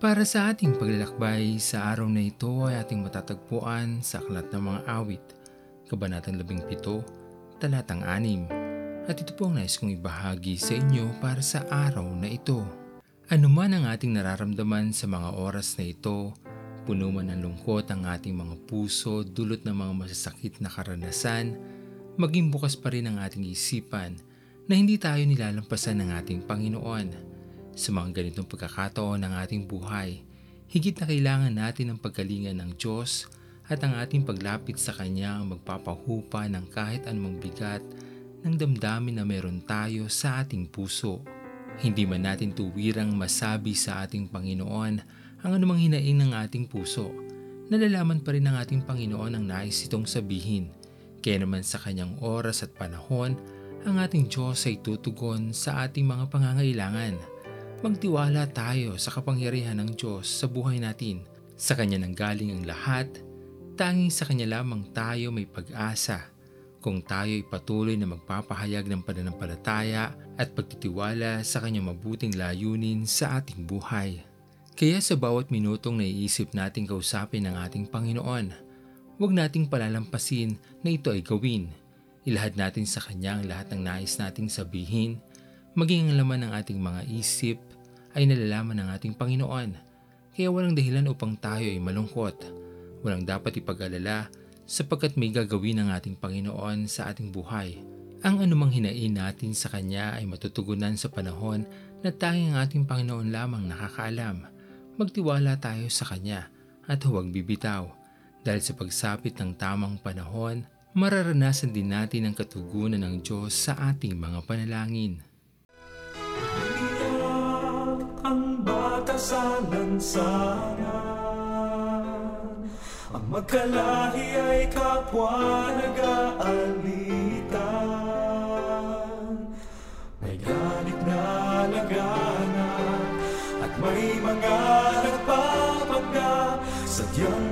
Para sa ating paglalakbay sa araw na ito ay ating matatagpuan sa Aklat ng Mga Awit, Kabanatang 17, Talatang 6. At ito po ang nais kong ibahagi sa inyo para sa araw na ito. Ano man ang ating nararamdaman sa mga oras na ito, puno man ng lungkot ang ating mga puso dulot ng mga masasakit na karanasan, maging bukas pa rin ang ating isipan na hindi tayo nilalampasan ng ating Panginoon sa mga ganitong pagkakataon ng ating buhay, higit na kailangan natin ang pagkalingan ng Diyos at ang ating paglapit sa Kanya ang magpapahupa ng kahit anumang bigat ng damdamin na meron tayo sa ating puso. Hindi man natin tuwirang masabi sa ating Panginoon ang anumang hinaing ng ating puso, nalalaman pa rin ng ating Panginoon ang nais itong sabihin. Kaya naman sa kanyang oras at panahon, ang ating Diyos ay tutugon sa ating mga pangangailangan Magtiwala tayo sa kapangyarihan ng Diyos sa buhay natin. Sa Kanya nang galing ang lahat, tanging sa Kanya lamang tayo may pag-asa. Kung tayo ay patuloy na magpapahayag ng pananampalataya at pagtitiwala sa Kanyang mabuting layunin sa ating buhay. Kaya sa bawat minutong naiisip nating kausapin ng ating Panginoon, huwag nating palalampasin na ito ay gawin. Ilahad natin sa Kanya ang lahat ng nais nating sabihin, maging ang laman ng ating mga isip, ay nalalaman ng ating Panginoon. Kaya walang dahilan upang tayo ay malungkot. Walang dapat ipag-alala sapagkat may gagawin ng ating Panginoon sa ating buhay. Ang anumang hinain natin sa Kanya ay matutugunan sa panahon na tanging ang ating Panginoon lamang nakakaalam. Magtiwala tayo sa Kanya at huwag bibitaw. Dahil sa pagsapit ng tamang panahon, mararanasan din natin ang katugunan ng Diyos sa ating mga panalangin. Kasalan sana Ang magkalahi ay kapwa nag-aalitan May ganit na laganap At may mga nagpapagda. Sadyang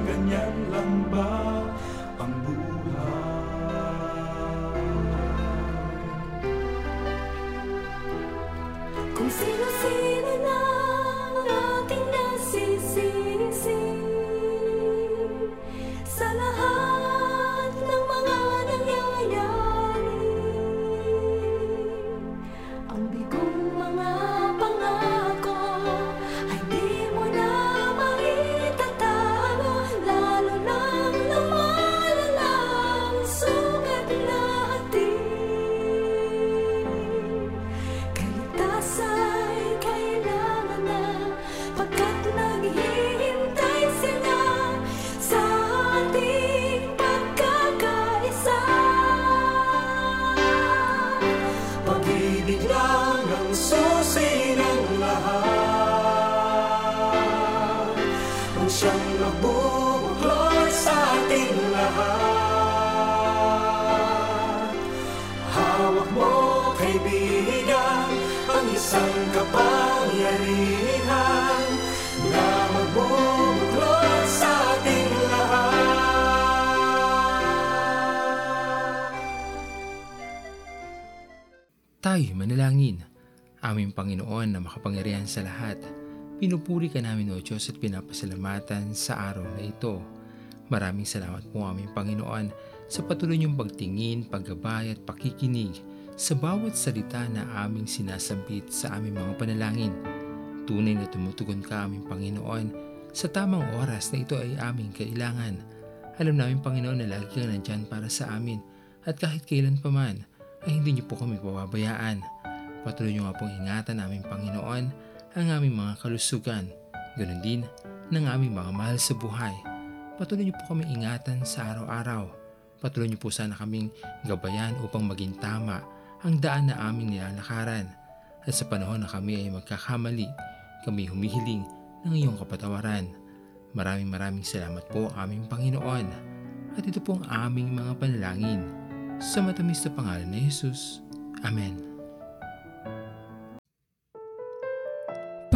siyang nagbubuklod sa ating lahat. Hawak mo, kaibigan, ang isang kapangyarihan na magbubuklod sa ating lahat. Tayo manalangin, aming Panginoon na makapangyarihan sa lahat Pinupuri ka namin o Diyos at pinapasalamatan sa araw na ito. Maraming salamat po aming Panginoon sa patuloy niyong pagtingin, paggabay at pakikinig sa bawat salita na aming sinasambit sa aming mga panalangin. Tunay na tumutugon ka aming Panginoon sa tamang oras na ito ay aming kailangan. Alam namin Panginoon na lagi kang nandyan para sa amin at kahit kailan pa man ay hindi niyo po kami pababayaan. Patuloy niyo nga pong ingatan aming Panginoon ang aming mga kalusugan, ganoon din ng aming mga mahal sa buhay. Patuloy niyo po kami ingatan sa araw-araw. Patuloy niyo po sana kaming gabayan upang maging tama ang daan na aming nilalakaran. At sa panahon na kami ay magkakamali, kami humihiling ng iyong kapatawaran. Maraming maraming salamat po aming Panginoon. At ito po ang aming mga panalangin. Sa matamis na pangalan ni Jesus. Amen.